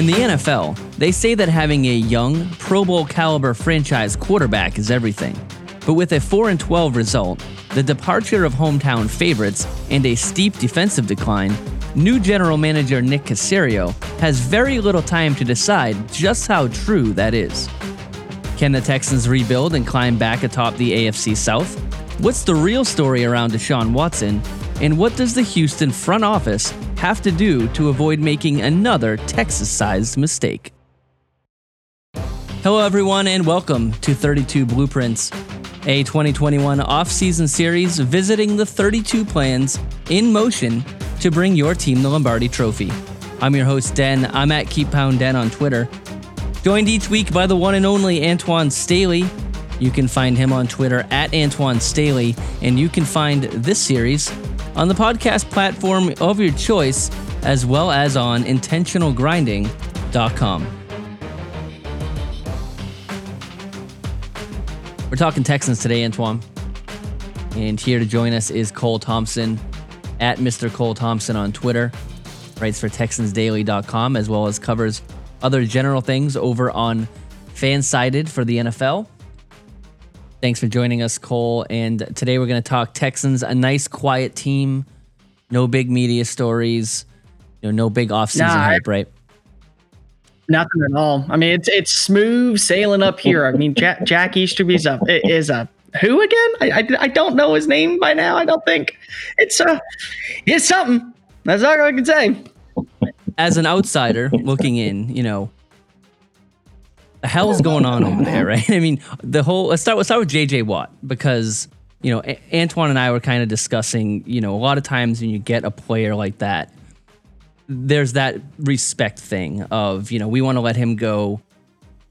In the NFL, they say that having a young, Pro Bowl caliber franchise quarterback is everything. But with a 4 12 result, the departure of hometown favorites, and a steep defensive decline, new general manager Nick Caserio has very little time to decide just how true that is. Can the Texans rebuild and climb back atop the AFC South? What's the real story around Deshaun Watson? And what does the Houston front office have to do to avoid making another Texas sized mistake? Hello, everyone, and welcome to 32 Blueprints, a 2021 off-season series visiting the 32 plans in motion to bring your team the Lombardi Trophy. I'm your host, Den. I'm at Keep Pound Den on Twitter. Joined each week by the one and only Antoine Staley. You can find him on Twitter at Antoine Staley, and you can find this series on the podcast platform of your choice, as well as on intentionalgrinding.com. We're talking Texans today, Antoine. And here to join us is Cole Thompson at Mr. Cole Thompson on Twitter. Writes for TexansDaily.com as well as covers other general things over on Fansided for the NFL. Thanks for joining us, Cole. And today we're going to talk Texans, a nice, quiet team. No big media stories. You know, no big offseason nah, hype, right? Nothing at all. I mean, it's it's smooth sailing up here. I mean, Jack, Jack Easterby's a is a who again? I, I, I don't know his name by now. I don't think it's uh it's something. That's all I can say. As an outsider looking in, you know, the hell's going on over there, right? I mean, the whole let's start let's start with JJ Watt because you know a- Antoine and I were kind of discussing. You know, a lot of times when you get a player like that, there's that respect thing of you know we want to let him go.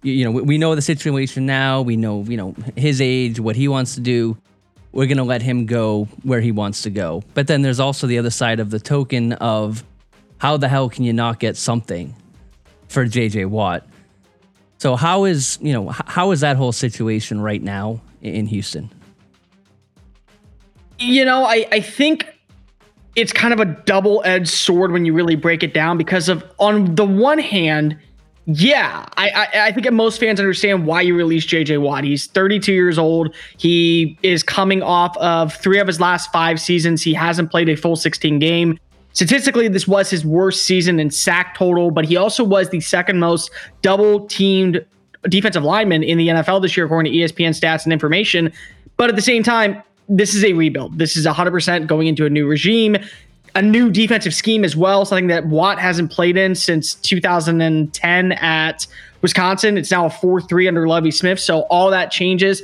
You, you know, we, we know the situation now. We know you know his age, what he wants to do. We're gonna let him go where he wants to go. But then there's also the other side of the token of how the hell can you not get something for JJ Watt? So how is you know how is that whole situation right now in Houston? You know, I I think it's kind of a double-edged sword when you really break it down because of on the one hand, yeah, I, I, I think most fans understand why you released JJ Watt. He's 32 years old. He is coming off of three of his last five seasons. He hasn't played a full 16 game. Statistically, this was his worst season in sack total, but he also was the second most double teamed defensive lineman in the NFL this year, according to ESPN stats and information. But at the same time, this is a rebuild. This is 100% going into a new regime, a new defensive scheme as well, something that Watt hasn't played in since 2010 at Wisconsin. It's now a 4 3 under Lovie Smith. So all that changes.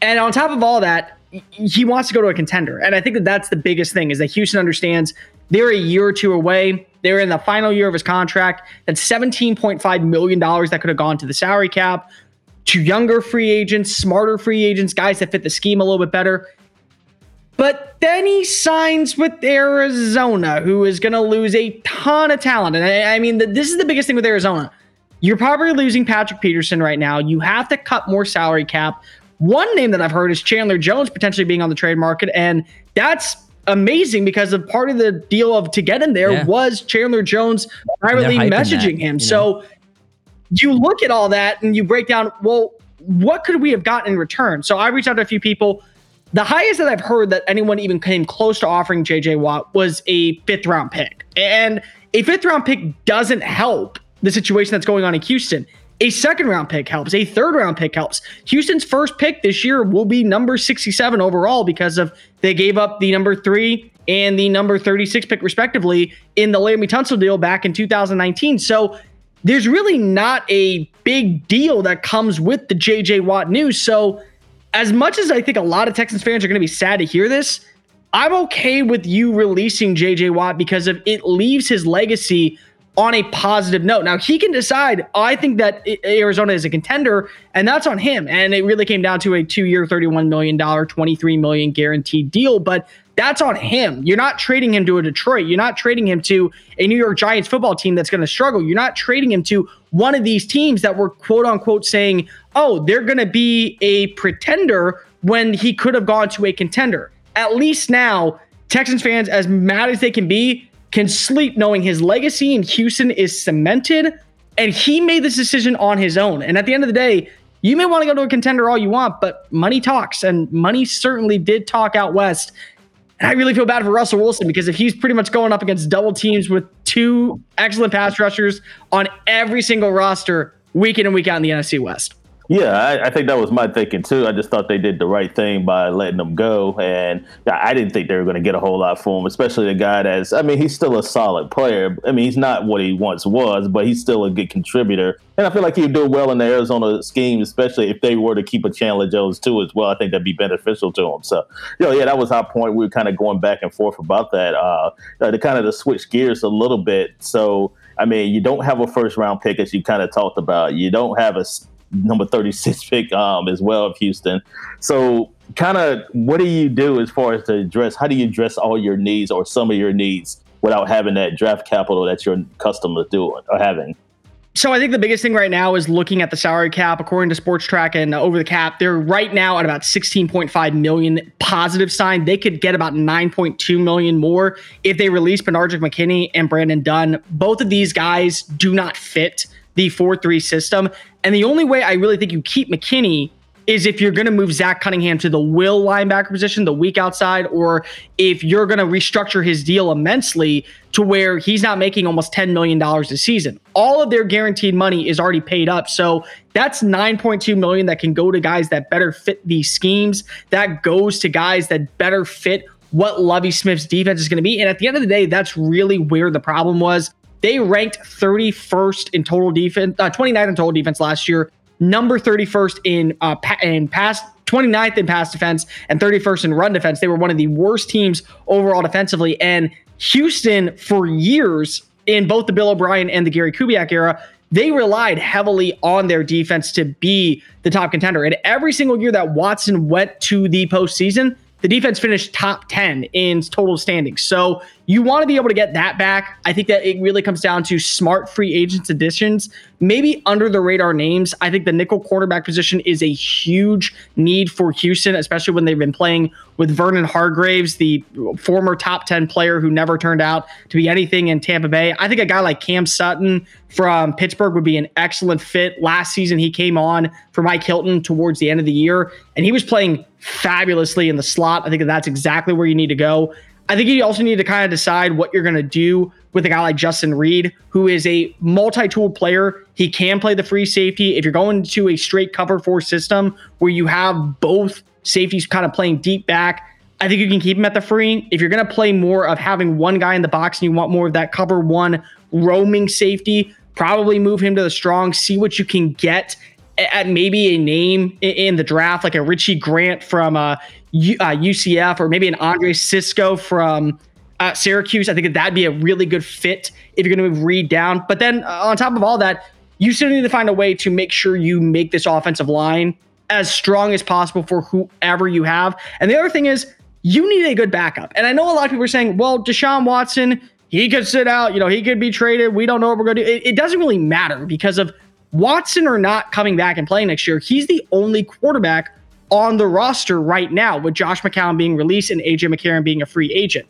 And on top of all that, he wants to go to a contender. And I think that that's the biggest thing is that Houston understands they're a year or two away. They're in the final year of his contract. That's $17.5 million that could have gone to the salary cap, to younger free agents, smarter free agents, guys that fit the scheme a little bit better. But then he signs with Arizona, who is going to lose a ton of talent. And I, I mean, the, this is the biggest thing with Arizona. You're probably losing Patrick Peterson right now. You have to cut more salary cap. One name that I've heard is Chandler Jones potentially being on the trade market. And that's amazing because a part of the deal of to get him there yeah. was Chandler Jones privately messaging that, him. You know? So you look at all that and you break down, well, what could we have gotten in return? So I reached out to a few people. The highest that I've heard that anyone even came close to offering JJ Watt was a fifth round pick. And a fifth round pick doesn't help the situation that's going on in Houston. A second round pick helps. A third round pick helps. Houston's first pick this year will be number 67 overall because of they gave up the number three and the number 36 pick respectively in the Laremy Tunsil deal back in 2019. So there's really not a big deal that comes with the JJ Watt news. So as much as I think a lot of Texans fans are going to be sad to hear this, I'm okay with you releasing JJ Watt because of it leaves his legacy on a positive note. Now he can decide. I think that Arizona is a contender, and that's on him. And it really came down to a two-year, thirty-one million dollar, twenty-three million guaranteed deal. But that's on him. You're not trading him to a Detroit. You're not trading him to a New York Giants football team that's going to struggle. You're not trading him to one of these teams that were quote unquote saying, "Oh, they're going to be a pretender," when he could have gone to a contender. At least now, Texans fans, as mad as they can be, can sleep knowing his legacy in Houston is cemented And he made this decision on his own. And at the end of the day, you may want to go to a contender all you want, but money talks, and money certainly did talk out west. And I really feel bad for Russell Wilson because if he's pretty much going up against double teams with two excellent pass rushers on every single roster week in and week out in the NFC West. Yeah, I, I, think that was my thinking too. I just thought they did the right thing by letting them go, and I didn't think they were going to get a whole lot for him, especially the guy that's. I mean, he's still a solid player. I mean, he's not what he once was, but he's still a good contributor, and I feel like he'd do well in the Arizona scheme, especially if they were to keep a Chandler Jones too as well. I think that'd be beneficial to him. So, you know, yeah, that was our point. We were kind of going back and forth about that. Uh, to kind of to switch gears a little bit. So. I mean, you don't have a first round pick as you kind of talked about. You don't have a number 36 pick um, as well of Houston. So, kind of, what do you do as far as to address? How do you address all your needs or some of your needs without having that draft capital that you're accustomed to doing or having? So I think the biggest thing right now is looking at the salary cap. According to Spotrac and uh, Over the Cap, they're right now at about 16.5 million positive sign. They could get about 9.2 million more if they release Benardrick McKinney and Brandon Dunn. Both of these guys do not fit the 4 3 system. And the only way I really think you keep McKinney is if you're going to move Zach Cunningham to the will linebacker position, the weak outside, or if you're going to restructure his deal immensely to where he's not making almost $10 million a season. All of their guaranteed money is already paid up. So that's 9.2 million that can go to guys that better fit these schemes. That goes to guys that better fit what Lovie Smith's defense is going to be. And at the end of the day, that's really where the problem was. They ranked 31st in total defense, uh, 29th in total defense last year, number 31st in uh, pa- in pass 29th in pass defense and 31st in run defense. They were one of the worst teams overall defensively. And Houston, for years in both the Bill O'Brien and the Gary Kubiak era, they relied heavily on their defense to be the top contender. And every single year that Watson went to the postseason, the defense finished top 10 in total standings. So you want to be able to get that back. I think that it really comes down to smart free agents additions, maybe under the radar names. I think the nickel quarterback position is a huge need for Houston, especially when they've been playing with Vernon Hargreaves, the former top 10 player who never turned out to be anything in Tampa Bay. I think a guy like Cam Sutton from Pittsburgh would be an excellent fit. Last season, he came on for Mike Hilton towards the end of the year, and he was playing fabulously in the slot. I think that that's exactly where you need to go. I think you also need to kind of decide what you're going to do with a guy like Justin Reid, who is a multi-tool player. He can play the free safety. If you're going to a straight cover four system where you have both safeties kind of playing deep back, I think you can keep him at the free. If you're going to play more of having one guy in the box and you want more of that cover one roaming safety, probably move him to the strong, see what you can get at maybe a name in the draft, like a Richie Grant from uh, U- uh, UCF, or maybe an Andre Cisco from uh, Syracuse. I think that that'd be a really good fit if you're going to Reid down. But then uh, on top of all that, you still need to find a way to make sure you make this offensive line as strong as possible for whoever you have. And the other thing is, you need a good backup. And I know a lot of people are saying, well, Deshaun Watson, he could sit out, you know, he could be traded. We don't know what we're going to do. It, it doesn't really matter because of Watson or not coming back and playing next year, he's the only quarterback on the roster right now with Josh McCown being released and AJ McCarron being a free agent.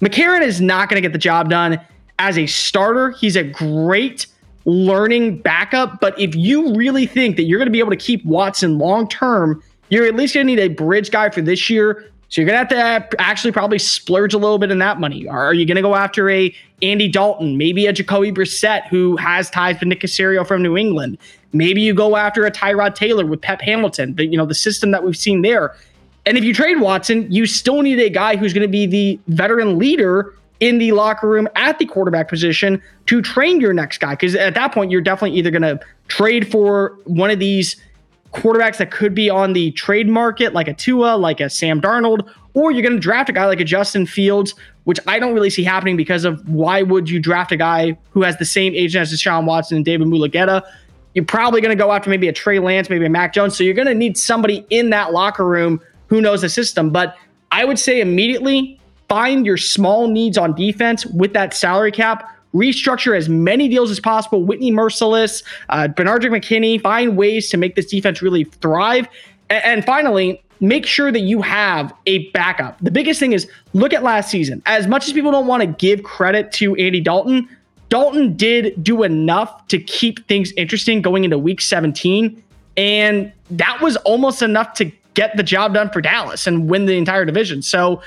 McCarron is not going to get the job done as a starter. He's a great learning backup, but if you really think that you're going to be able to keep Watson long term, you're at least going to need a bridge guy for this year so you're gonna have to uh, actually probably splurge a little bit in that money. Are you gonna go after a Andy Dalton, maybe a Jacoby Brissett who has ties with Nick Caserio from New England? Maybe you go after a Tyrod Taylor with Pep Hamilton. The, you know the system that we've seen there. And if you trade Watson, you still need a guy who's going to be the veteran leader in the locker room at the quarterback position to train your next guy. Because at that point, you're definitely either going to trade for one of these quarterbacks that could be on the trade market, like a Tua, like a Sam Darnold, or you're going to draft a guy like a Justin Fields, which I don't really see happening because of why would you draft a guy who has the same agent as Deshaun Watson and David Mulugheta? You're probably going to go after maybe a Trey Lance, maybe a Mac Jones. So you're going to need somebody in that locker room who knows the system. But I would say immediately find your small needs on defense with that salary cap restructure as many deals as possible. Whitney Mercilus, uh, Benardrick McKinney, find ways to make this defense really thrive. And, and finally, make sure that you have a backup. The biggest thing is look at last season. As much as people don't want to give credit to Andy Dalton, Dalton did do enough to keep things interesting going into week 17. And that was almost enough to get the job done for Dallas and win the entire division. So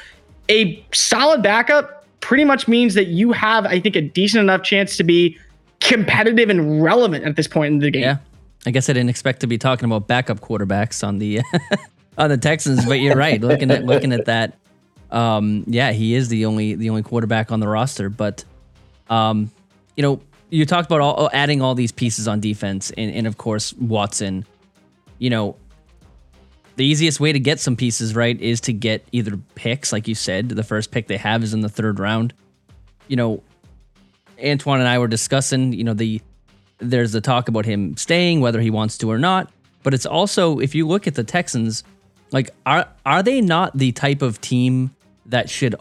a solid backup pretty much means that you have, I think, a decent enough chance to be competitive and relevant at this point in the game. Yeah. I guess I didn't expect to be talking about backup quarterbacks on the on the Texans, but you're right. looking at looking at that, um, yeah, he is the only the only quarterback on the roster. But um, you know, you talked about all, adding all these pieces on defense, and, and of course Watson. You know, the easiest way to get some pieces right is to get either picks, like you said. The first pick they have is in the third round. You know, Antoine and I were discussing. You know, the there's the talk about him staying, whether he wants to or not. But it's also, if you look at the Texans, like are are they not the type of team that should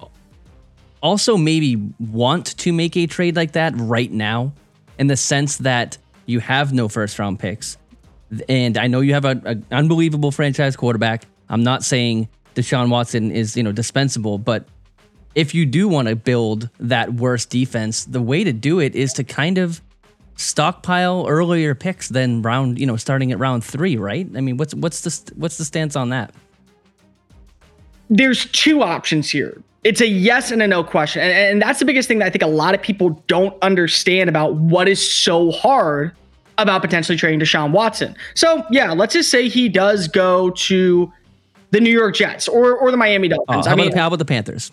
also maybe want to make a trade like that right now, in the sense that you have no first round picks, and I know you have an unbelievable franchise quarterback. I'm not saying Deshaun Watson is you know dispensable, but if you do want to build that worst defense, the way to do it is to kind of stockpile earlier picks than round, you know, starting at round three, right? I mean, what's what's the what's the stance on that? There's two options here. It's a yes and a no question, and, and that's the biggest thing that I think a lot of people don't understand about what is so hard about potentially trading Deshaun Watson. So yeah, let's just say he does go to the New York Jets or or the Miami Dolphins. Oh, I mean, how about the Panthers?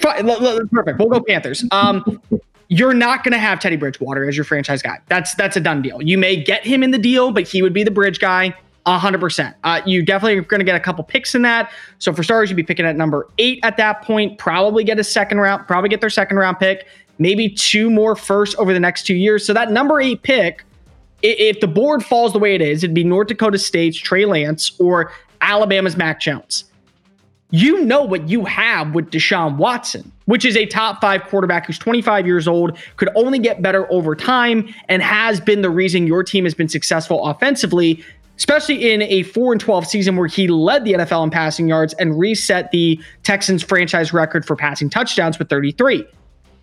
Fine, perfect. We'll go Panthers. Um, you're not going to have Teddy Bridgewater as your franchise guy. That's that's a done deal. You may get him in the deal, but he would be the bridge guy. 100%. Uh, you definitely are going to get a couple picks in that. So for starters, you'd be picking at number eight at that point. Probably get a second round, probably get their second round pick, maybe two more first over the next two years. So that number eight pick, if the board falls the way it is, it'd be North Dakota State's Trey Lance or Alabama's Mac Jones you know what you have with Deshaun Watson, which is a top five quarterback who's 25 years old, could only get better over time, and has been the reason your team has been successful offensively, especially in a 4 and 12 season where he led the NFL in passing yards and reset the Texans franchise record for passing touchdowns with 33.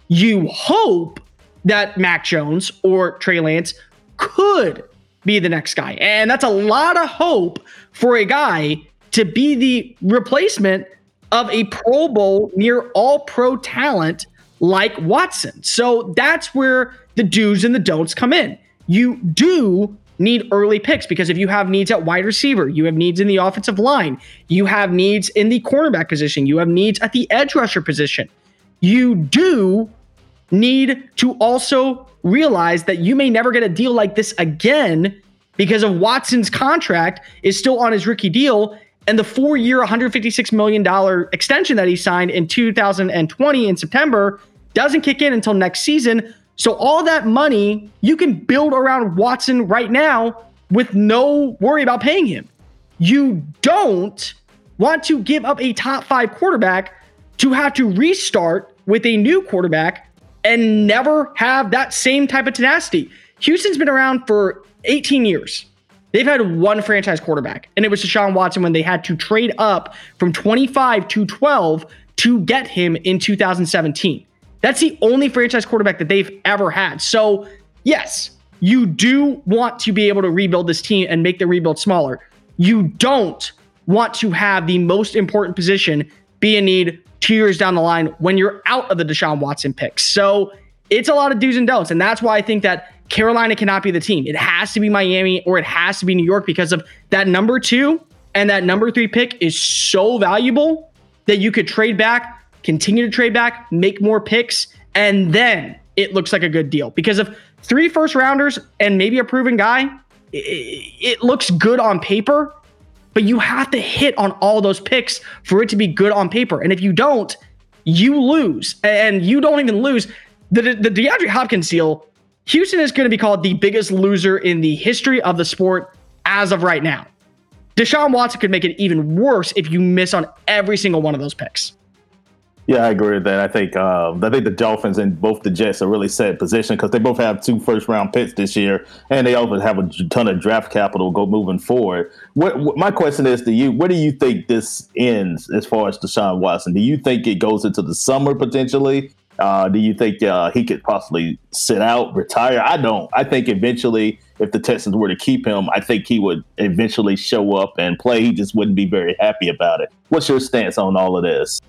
You hope that Mac Jones or Trey Lance could be the next guy. And that's a lot of hope for a guy to be the replacement of a Pro Bowl near all pro talent like Watson. So that's where the do's and the don'ts come in. You do need early picks because if you have needs at wide receiver, you have needs in the offensive line, you have needs in the cornerback position, you have needs at the edge rusher position. You do need to also realize that you may never get a deal like this again because of Watson's contract is still on his rookie deal and the four year, $156 million extension that he signed in 2020 in September doesn't kick in until next season. So, all that money you can build around Watson right now with no worry about paying him. You don't want to give up a top five quarterback to have to restart with a new quarterback and never have that same type of tenacity. Houston's been around for 18 years. They've had one franchise quarterback, and it was Deshaun Watson when they had to trade up from 25 to 12 to get him in 2017. That's the only franchise quarterback that they've ever had. So, yes, you do want to be able to rebuild this team and make the rebuild smaller. You don't want to have the most important position be a need two years down the line when you're out of the Deshaun Watson picks. So, it's a lot of do's and don'ts. And that's why I think that Carolina cannot be the team. It has to be Miami or it has to be New York because of that number two and that number three pick is so valuable that you could trade back, continue to trade back, make more picks, and then it looks like a good deal. Because of three first rounders and maybe a proven guy, it, looks good on paper, but you have to hit on all those picks for it to be good on paper. And if you don't, you lose. And you don't even lose. The, the DeAndre Hopkins deal Houston is going to be called the biggest loser in the history of the sport as of right now. Deshaun Watson could make it even worse if you miss on every single one of those picks. Yeah, I agree with that. I think um, I think the Dolphins and both the Jets are really set position because they both have two first round picks this year, and they also have a ton of draft capital go moving forward. What, what, my question is to you: Where do you think this ends as far as Deshaun Watson? Do you think it goes into the summer potentially, Uh, do you think uh, he could possibly sit out, retire? I don't. I think eventually, if the Texans were to keep him, I think he would eventually show up and play. He just wouldn't be very happy about it. What's your stance on all of this?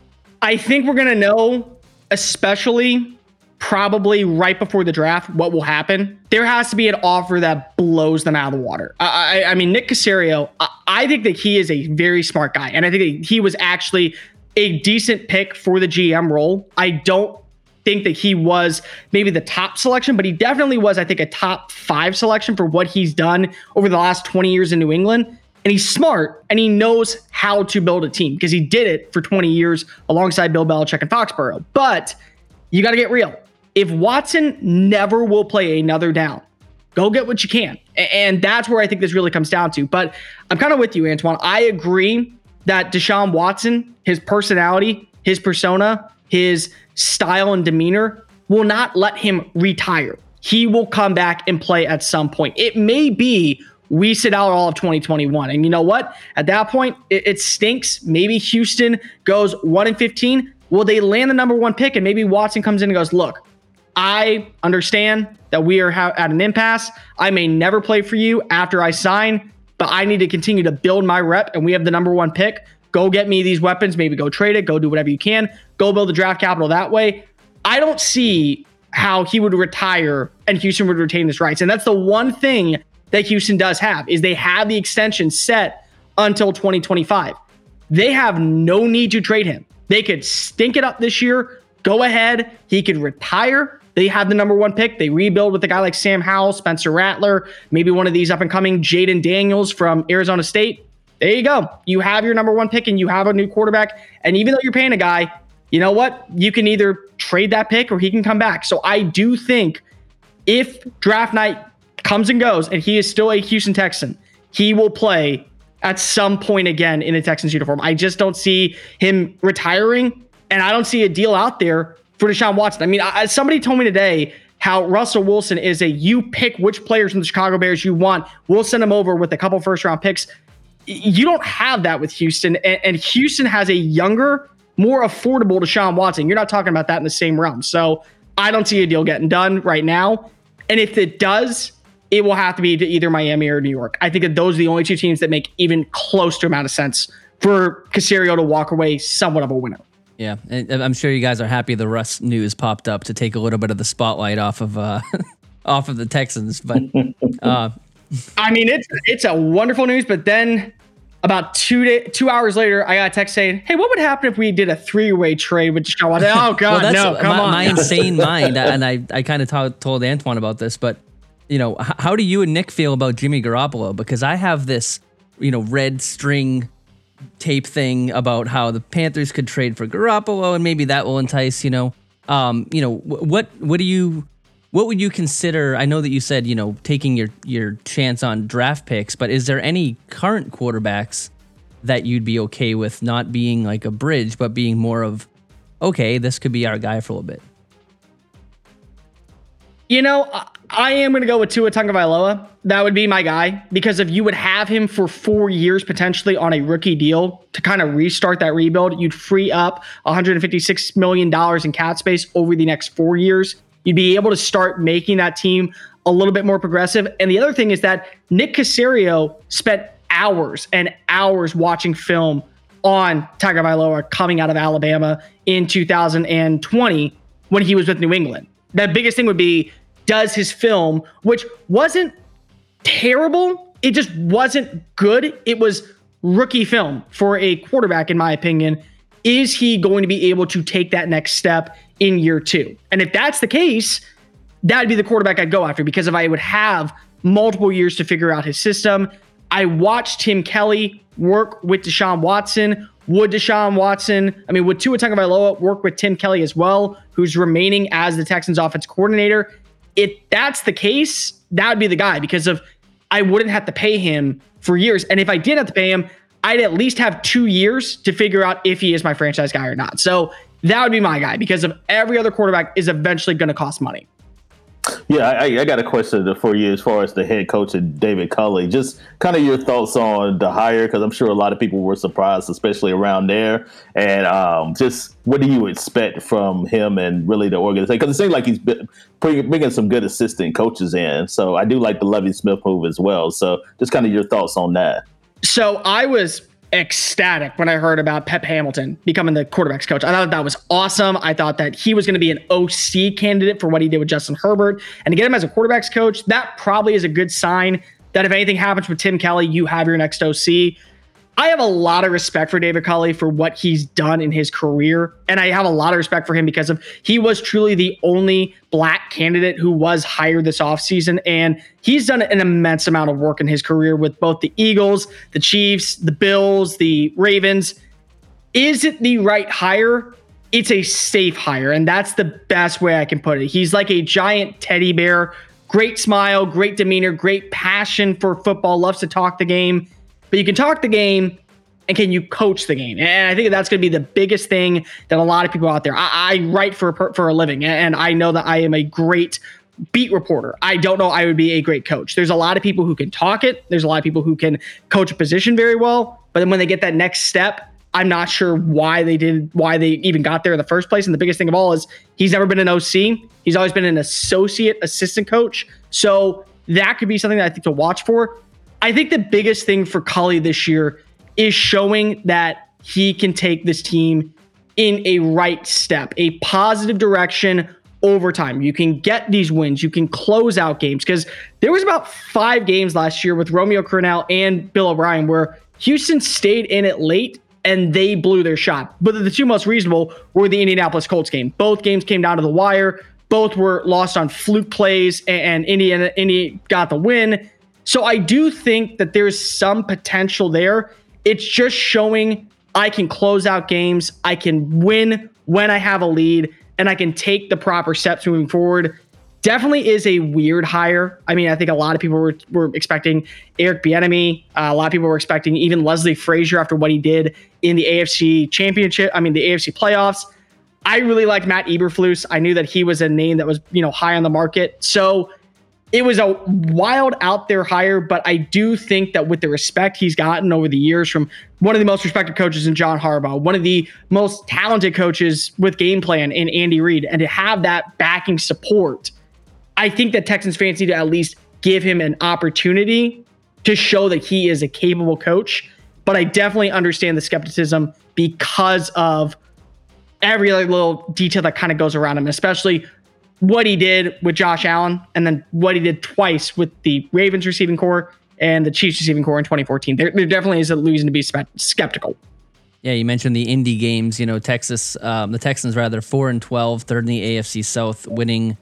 I think we're going to know, especially probably right before the draft, what will happen. There has to be an offer that blows them out of the water. I, I, I mean, Nick Caserio, I, I think that he is a very smart guy. And I think he was actually a decent pick for the GM role. I don't think that he was maybe the top selection, but he definitely was, I think, a top five selection for what he's done over the last 20 years in New England. And he's smart and he knows how to build a team because he did it for 20 years alongside Bill Belichick and Foxborough. But you got to get real. If Watson never will play another down, go get what you can. And that's where I think this really comes down to. But I'm kind of with you, Antoine. I agree that Deshaun Watson, his personality, his persona, his style and demeanor will not let him retire. He will come back and play at some point. It may be we sit out all of 2021. And you know what? At that point, it, it stinks. Maybe Houston goes 1 and 15. Will they land the number one pick? And maybe Watson comes in and goes, look, I understand that we are ha- at an impasse. I may never play for you after I sign, but I need to continue to build my rep, and we have the number one pick. Go get me these weapons, maybe go trade it, go do whatever you can, go build the draft capital that way. I don't see how he would retire and Houston would retain his rights. And that's the one thing that Houston does have is they have the extension set until 2025. They have no need to trade him. They could stink it up this year, go ahead, he could retire, they have the number one pick. They rebuild with a guy like Sam Howell, Spencer Rattler, maybe one of these up and coming Jayden Daniels from Arizona State. There you go. You have your number one pick and you have a new quarterback. And even though you're paying a guy, you know what? You can either trade that pick or he can come back. So I do think if draft night comes and goes and he is still a Houston Texan, he will play at some point again in a Texans uniform. I just don't see him retiring. And I don't see a deal out there for Deshaun Watson. I mean, I, somebody told me today how Russell Wilson is a you pick which players from the Chicago Bears you want. We'll send them over with a couple first round picks. You don't have that with Houston, and, and Houston has a younger, more affordable Deshaun Watson. You're not talking about that in the same realm. So I don't see a deal getting done right now. And if it does, it will have to be to either Miami or New York. I think that those are the only two teams that make even close to amount of sense for Caserio to walk away somewhat of a winner. Yeah, I'm sure you guys are happy the Russ news popped up to take a little bit of the spotlight off of uh, off of the Texans. But uh, I mean, it's it's a wonderful news. But then about two day, two hours later, I got a text saying, "Hey, what would happen if we did a three way trade with Deshaun Watson?" Oh God, well, no, come my, on. My insane mind, and I I kind of t- told Antoine about this, but you know, h- how do you and Nick feel about Jimmy Garoppolo? Because I have this, you know, red string tape thing about how the Panthers could trade for Garoppolo and maybe that will entice, you know, um, you know, what what do you what would you consider? I know that you said, you know, taking your your chance on draft picks, but is there any current quarterbacks that you'd be okay with not being like a bridge, but being more of okay, this could be our guy for a little bit? You know, I am going to go with Tua Tagovailoa. That would be my guy because if you would have him for four years potentially on a rookie deal to kind of restart that rebuild, you'd free up 156 million dollars in cap space over the next four years. You'd be able to start making that team a little bit more progressive. And the other thing is that Nick Caserio spent hours and hours watching film on Tagovailoa coming out of Alabama in 2020 when he was with New England. The biggest thing would be does his film, which wasn't terrible, it just wasn't good. It was rookie film for a quarterback, in my opinion. Is he going to be able to take that next step in year two? And if that's the case, that'd be the quarterback I'd go after because if I would have multiple years to figure out his system, I watched Tim Kelly work with Deshaun Watson. Would Deshaun Watson, I mean, would Tua Tagovailoa work with Tim Kelly as well, who's remaining as the Texans offense coordinator? If that's the case, that would be the guy because of I wouldn't have to pay him for years. And if I did have to pay him, I'd at least have two years to figure out if he is my franchise guy or not. So that would be my guy because of every other quarterback is eventually going to cost money. Yeah, I, I, got a question for you as far as the head coach and David Culley. Just kind of your thoughts on the hire, because I'm sure a lot of people were surprised, especially around there. And um, just what do you expect from him and really the organization? Because it seems like he's bringing some good assistant coaches in. So I do like the Lovie Smith move as well. So just kind of your thoughts on that. So I was ecstatic when I heard about Pep Hamilton becoming the quarterbacks coach. I thought that was awesome. I thought that he was going to be an OC candidate for what he did with Justin Herbert. And to get him as a quarterbacks coach, that probably is a good sign that if anything happens with Tim Kelly, you have your next OC. I have a lot of respect for David Culley for what he's done in his career. And I have a lot of respect for him because of he was truly the only black candidate who was hired this offseason. And he's done an immense amount of work in his career with both the Eagles, the Chiefs, the Bills, the Ravens. Is it the right hire? It's a safe hire. And that's the best way I can put it. He's like a giant teddy bear, great smile, great demeanor, great passion for football, loves to talk the game but you can talk the game and can you coach the game? And I think that's going to be the biggest thing that a lot of people out there. I, I write for for a living, and I know that I am a great beat reporter. I don't know I would be a great coach. There's a lot of people who can talk it. There's a lot of people who can coach a position very well, but then when they get that next step, I'm not sure why they did why they even got there in the first place. And the biggest thing of all is he's never been an OC. He's always been an associate assistant coach. So that could be something that I think to watch for. I think the biggest thing for Culley this year is showing that he can take this team in a right step, a positive direction over time. You can get these wins, you can close out games because there was about five games last year with Romeo Crennel and Bill O'Brien where Houston stayed in it late and they blew their shot. But the two most reasonable were the Indianapolis Colts game. Both games came down to the wire. Both were lost on fluke plays, and Indiana Indy got the win. So I do think that there's some potential there. It's just showing I can close out games, I can win when I have a lead, and I can take the proper steps moving forward. Definitely is a weird hire. I mean, I think a lot of people were, were expecting Eric Bieniemy. Uh, a lot of people were expecting even Leslie Frazier after what he did in the AFC Championship. I mean, the AFC playoffs. I really liked Matt Eberflus. I knew that he was a name that was you know high on the market. So it was a wild out there hire, but I do think that with the respect he's gotten over the years from one of the most respected coaches in John Harbaugh, one of the most talented coaches with game plan in Andy Reid, and to have that backing support, I think that Texans fans need to at least give him an opportunity to show that he is a capable coach. But I definitely understand the skepticism because of every little detail that kind of goes around him, especially what he did with Josh Allen and then what he did twice with the Ravens receiving corps and the Chiefs receiving corps in 2014. There, there definitely is a reason to be skeptical. Yeah, you mentioned the Indy games. You know, Texas, um, the Texans rather four and 12, third in the AFC South, winning,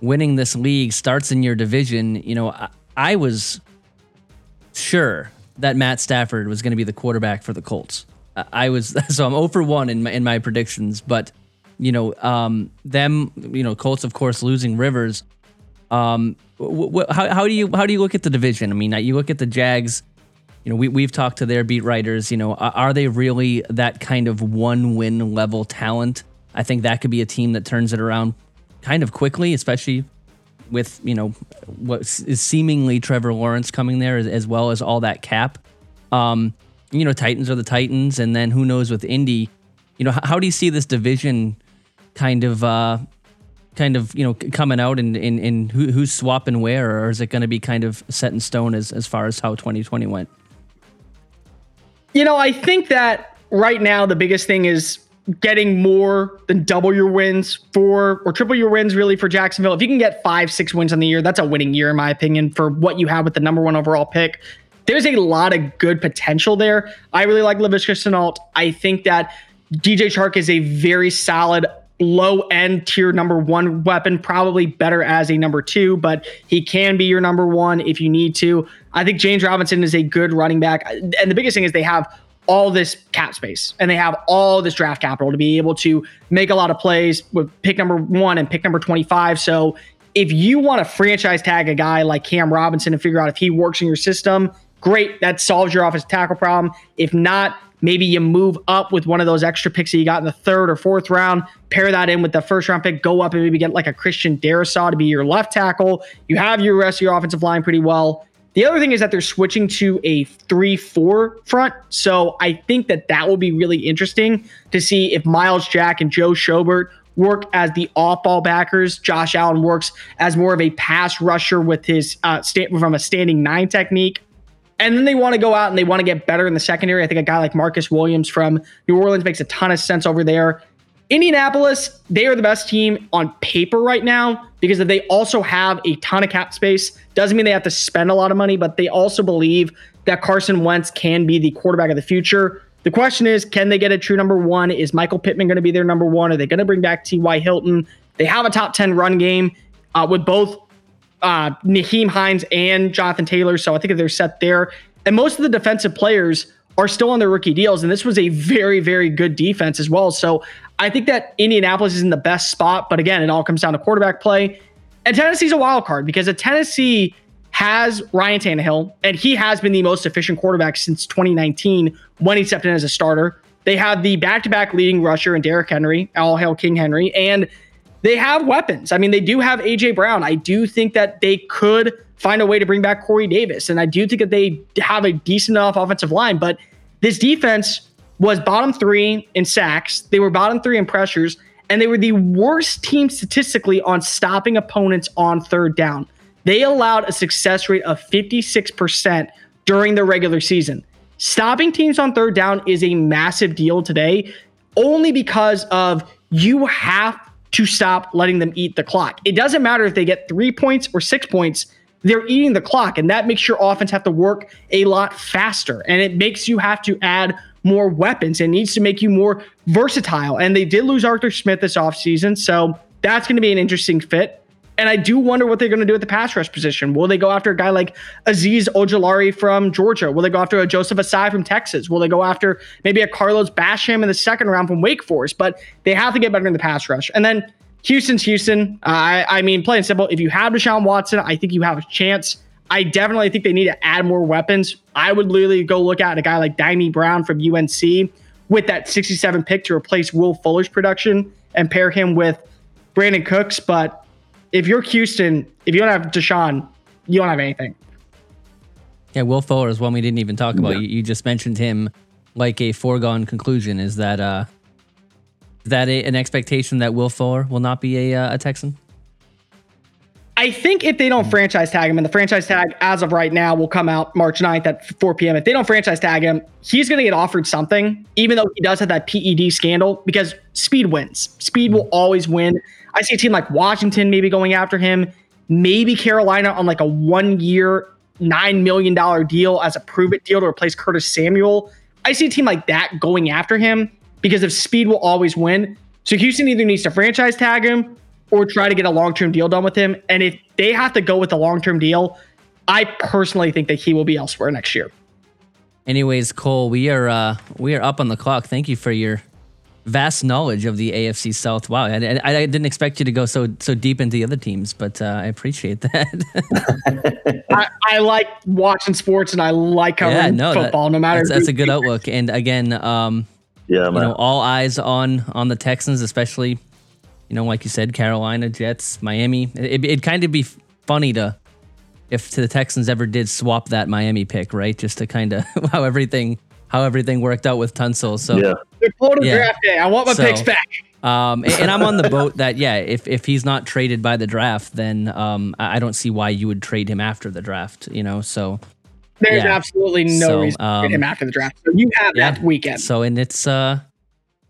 winning this league starts in your division. You know, I, I was sure that Matt Stafford was going to be the quarterback for the Colts. I was so I'm 0 for one in my in my predictions, but you know, um, them, you know, Colts, of course, losing Rivers. Um, wh- wh- how, how do you how do you look at the division? I mean, you look at the Jags. You know, we we've talked to their beat writers. You know, are they really that kind of one win level talent? I think that could be a team that turns it around kind of quickly, especially with you know what is seemingly Trevor Lawrence coming there as, as well as all that cap. Um, you know, Titans are the Titans, and then who knows with Indy. You know, how, how do you see this division kind of uh, kind of you know coming out and in, in, who, who's swapping where, or is it going to be kind of set in stone as as far as how 2020 went? You know, I think that right now the biggest thing is getting more than double your wins for or triple your wins really for Jacksonville. If you can get five, six wins on the year, that's a winning year in my opinion for what you have with the number one overall pick. There's a lot of good potential there. I really like Laviska Shenault. I think that DJ Chark is a very solid low end tier number one weapon, probably better as a number two, but he can be your number one if you need to. I think James Robinson is a good running back. And the biggest thing is they have all this cap space and they have all this draft capital to be able to make a lot of plays with pick number one and pick number 25. So if you want to franchise tag a guy like Cam Robinson and figure out if he works in your system, great. That solves your offensive tackle problem. If not, Maybe you move up with one of those extra picks that you got in the third or fourth round, pair that in with the first round pick, go up and maybe get like a Christian Darrisaw to be your left tackle. You have your rest of your offensive line pretty well. The other thing is that they're switching to a 3 4 front. So I think that that will be really interesting to see if Myles Jack and Joe Schobert work as the off ball backers. Josh Allen works as more of a pass rusher with his uh, from a standing nine technique. And then they want to go out and they want to get better in the secondary. I think a guy like Marcus Williams from New Orleans makes a ton of sense over there. Indianapolis, they are the best team on paper right now because they also have a ton of cap space. Doesn't mean they have to spend a lot of money, but they also believe that Carson Wentz can be the quarterback of the future. The question is, can they get a true number one? Is Michael Pittman going to be their number one? Are they going to bring back T.Y. Hilton? They have a top 10 run game uh, with both uh, Nyheim Hines and Jonathan Taylor. So I think they're set there. And most of the defensive players are still on their rookie deals. And this was a very, very good defense as well. So I think that Indianapolis is in the best spot. But again, it all comes down to quarterback play. And Tennessee's a wild card because a Tennessee has Ryan Tannehill, and he has been the most efficient quarterback since 2019 when he stepped in as a starter. They have the back-to-back leading rusher in Derrick Henry, all hail King Henry, and they have weapons. I mean, they do have AJ Brown. I do think that they could find a way to bring back Corey Davis, and I do think that they have a decent enough offensive line. But this defense was bottom three in sacks. They were bottom three in pressures, and they were the worst team statistically on stopping opponents on third down. They allowed a success rate of 56% during the regular season. Stopping teams on third down is a massive deal today, only because of you have to stop letting them eat the clock. It doesn't matter if they get three points or six points, they're eating the clock. And that makes your offense have to work a lot faster. And it makes you have to add more weapons. It needs to make you more versatile. And they did lose Arthur Smith this offseason. So that's going to be an interesting fit. And I do wonder what they're going to do at the pass rush position. Will they go after a guy like Azeez Ojulari from Georgia? Will they go after a Joseph Ossai from Texas? Will they go after maybe a Carlos Basham in the second round from Wake Forest? But they have to get better in the pass rush. And then Houston's Houston. I, I mean, plain simple, if you have Deshaun Watson, I think you have a chance. I definitely think they need to add more weapons. I would literally go look at a guy like Dyami Brown from UNC with that 67 pick to replace Will Fuller's production and pair him with Brandin Cooks. But if you're Houston, if you don't have Deshaun, you don't have anything. Yeah, Will Fuller is one we didn't even talk about. Yeah. You, you, just mentioned him like a foregone conclusion. Is that uh, that a, an expectation that Will Fuller will not be a, uh, a Texan? I think if they don't franchise tag him, and the franchise tag as of right now will come out March 9th at 4 p.m. If they don't franchise tag him, he's going to get offered something, even though he does have that PED scandal, because speed wins. Speed will always win. I see a team like Washington maybe going after him, maybe Carolina on like a one year, $9 million deal as a prove it deal to replace Curtis Samuel. I see a team like that going after him because if speed will always win. So Houston either needs to franchise tag him or try to get a long term deal done with him. And if they have to go with a long term deal, I personally think that he will be elsewhere next year. Anyways, Cole, we are uh, we are up on the clock. Thank you for your vast knowledge of the AFC South. Wow, I, I, I didn't expect you to go so so deep into the other teams, but uh, I appreciate that. I, I, like watching sports and I like covering yeah, no, football. That, no matter that's, that's a good outlook. And again, um, yeah, man. you know, all eyes on on the Texans, especially you know, like you said, Carolina, Jets, Miami. It, would kind of be funny to if the Texans ever did swap that Miami pick, right? Just to kind of how everything how everything worked out with Tunsil. So yeah, yeah. draft day. I want my so, picks back. Um, and, and, I'm on the boat that yeah, if if he's not traded by the draft, then um, I don't see why you would trade him after the draft. You know, so there's yeah. absolutely no so, reason to trade him um, after the draft. So you have yeah. that weekend. So and it's uh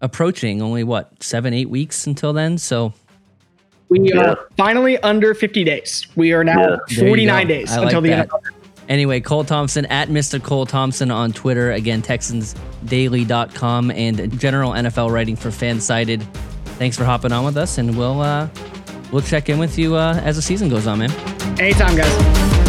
approaching only what seven eight weeks until then? So we yeah. are finally under 50 days. We are now yeah. 49 days I until like the that. end anyway cole thompson at mr cole thompson on twitter. Again texansdaily.com and general nfl writing for fansided. Thanks for hopping on with us and we'll uh we'll check in with you uh as the season goes on man. Anytime guys